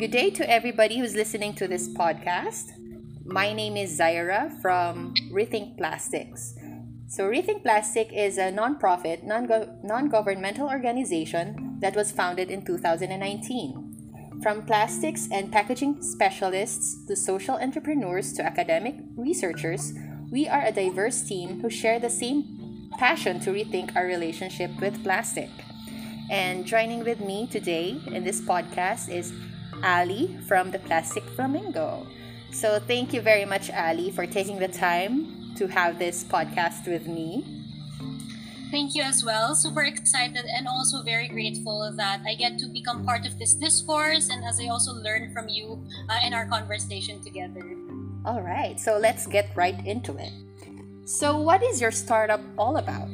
Good day to everybody who's listening to this podcast. My name is Zaira from Rethink Plastics. So, Rethink Plastic is a non-profit, non governmental organization that was founded in 2019. From plastics and packaging specialists to social entrepreneurs to academic researchers, we are a diverse team who share the same passion to rethink our relationship with plastic. And joining with me today in this podcast is Ali from the Plastic Flamingo. So thank you very much, Ali, for taking the time to have this podcast with me. Thank you as well. Super excited and also very grateful that I get to become part of this discourse and as I also learn from you uh, in our conversation together. All right, so let's get right into it. So, what is your startup all about?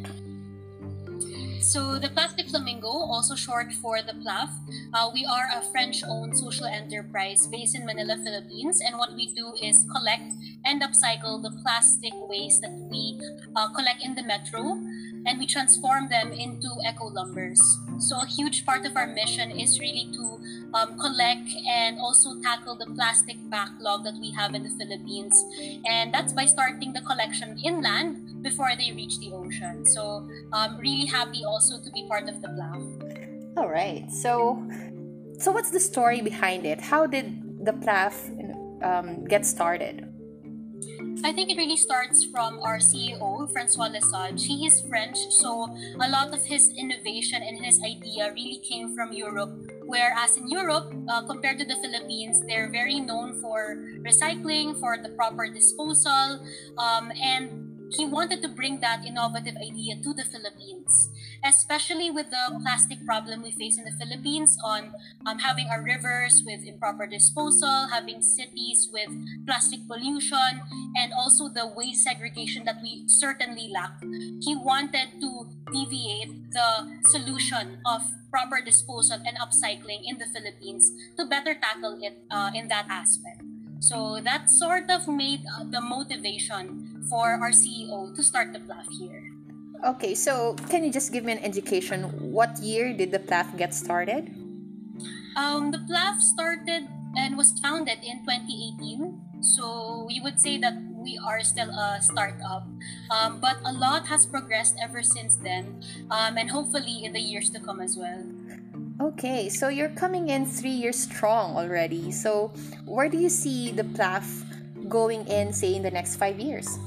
So the Plastic Flamingo, also short for the PLAF, uh, we are a French-owned social enterprise based in Manila, Philippines, and what we do is collect and upcycle the plastic waste that we uh, collect in the metro, and we transform them into eco lumbers. So a huge part of our mission is really to um, collect and also tackle the plastic backlog that we have in the Philippines. And that's by starting the collection inland before they reach the ocean. So I'm um, really happy also to be part of the plan. All right. So, so what's the story behind it? How did the PLAF um, get started? I think it really starts from our CEO, Francois Lesage. He is French, so a lot of his innovation and his idea really came from Europe. Whereas in Europe, uh, compared to the Philippines, they're very known for recycling, for the proper disposal, um, and he wanted to bring that innovative idea to the Philippines, especially with the plastic problem we face in the Philippines on um, having our rivers with improper disposal, having cities with plastic pollution, and also the waste segregation that we certainly lack. He wanted to deviate the solution of proper disposal and upcycling in the Philippines to better tackle it uh, in that aspect. So that sort of made uh, the motivation for our CEO to start the PLAF here. Okay, so can you just give me an indication? What year did the PLAF get started? Um, the PLAF started and was founded in 2018. So we would say that we are still a startup. Um, but a lot has progressed ever since then, um, and hopefully in the years to come as well. Okay, so you're coming in three years strong already. So where do you see the PLAF going in, say, in the next five years?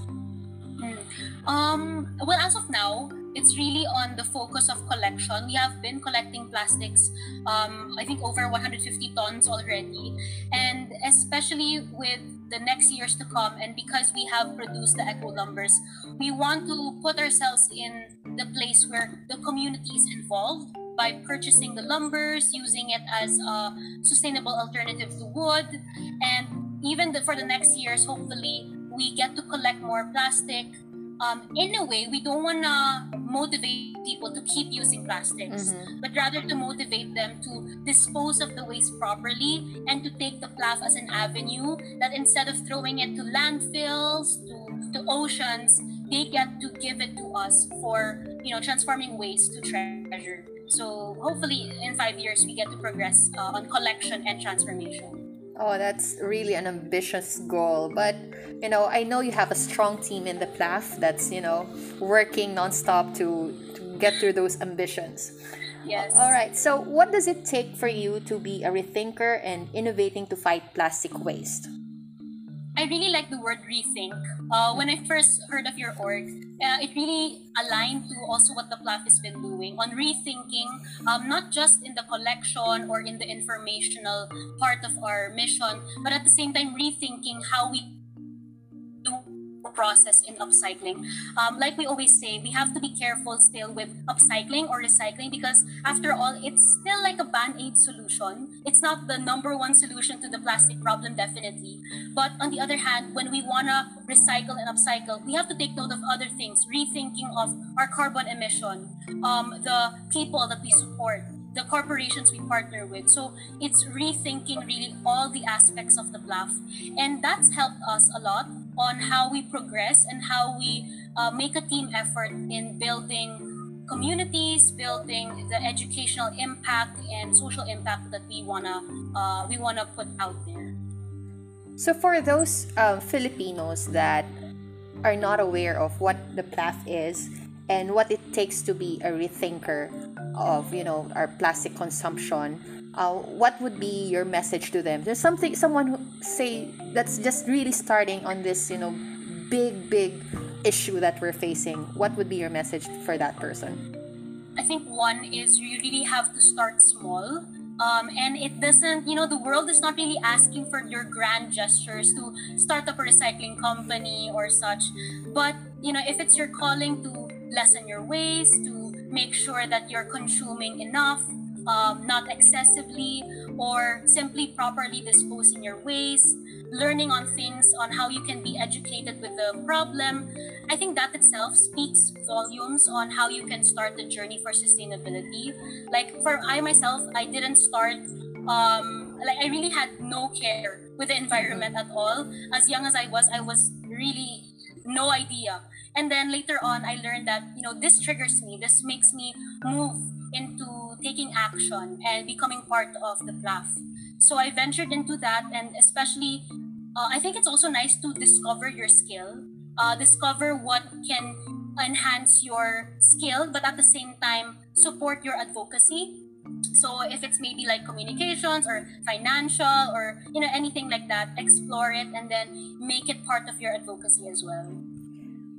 Um, well, as of now, it's really on the focus of collection. We have been collecting plastics, um, I think over 150 tons already. And especially with the next years to come, and because we have produced the eco lumbers, we want to put ourselves in the place where the community is involved by purchasing the lumbers, using it as a sustainable alternative to wood, and even the, for the next years, hopefully, we get to collect more plastic. Um, in a way, we don't want to motivate people to keep using plastics, mm-hmm. but rather to motivate them to dispose of the waste properly and to take the PLAF as an avenue that instead of throwing it to landfills, to, to oceans, they get to give it to us for you know transforming waste to treasure. So hopefully in five years we get to progress uh, on collection and transformation. Oh, that's really an ambitious goal. But, you know, I know you have a strong team in the PLAF that's, you know, working nonstop to, to get through those ambitions. Yes. All right. So, what does it take for you to be a rethinker and innovating to fight plastic waste? I really like the word rethink. Uh, when I first heard of your org, uh, it really aligned to also what the PLAF has been doing on rethinking, um, not just in the collection or in the informational part of our mission, but at the same time rethinking how we process in upcycling. Um, like we always say, we have to be careful still with upcycling or recycling because, after all, it's still like a band aid solution. It's not the number one solution to the plastic problem, definitely. But on the other hand, when we want to recycle and upcycle, we have to take note of other things, rethinking of our carbon emission, um, the people that we support, the corporations we partner with. So it's rethinking really all the aspects of the PLAF. And that's helped us a lot on how we progress and how we uh, make a team effort in building communities, building the educational impact and social impact that we wanna uh, we wanna put out there. So for those um, Filipinos that are not aware of what the PLAF is and what it takes to be a rethinker of you know our plastic consumption, uh, what would be your message to them? There's something someone who say that's just really starting on this you know big big issue that we're facing. What would be your message for that person? I think one is you really have to start small um, and it doesn't, you know, the world is not really asking for your grand gestures to start up a recycling company or such. But, you know, if it's your calling to lessen your waste, to make sure that you're consuming enough, um, not excessively, or simply properly disposing your waste, learning on things on how you can be educated with the problem, I think that itself speaks volumes on how you can start the journey for sustainability. Like for I myself, I didn't start um like I really had no care with the environment at all. As young as I was, I was really no idea. And then later on, I learned that you know this triggers me. This makes me move into taking action and becoming part of the PLAF. So I ventured into that, and especially, uh, I think it's also nice to discover your skill, uh, discover what can enhance your skill, but at the same time support your advocacy. So if it's maybe like communications or financial or you know anything like that, explore it and then make it part of your advocacy as well.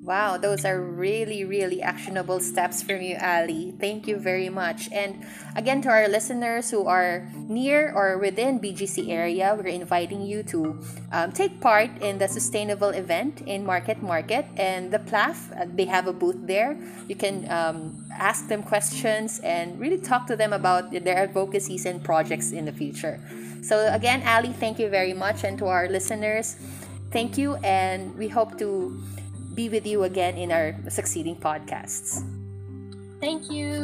Wow, those are really, really actionable steps from you, Ali. Thank you very much. And again, to our listeners who are near or within BGC area, we're inviting you to um, take part in the sustainable event in Market Market and the PLAF. Uh, they have a booth there. You can um, ask them questions and really talk to them about their advocacies and projects in the future. So again, Ali, thank you very much. And to our listeners, thank you. And we hope to be with you again in our succeeding podcasts. Thank you.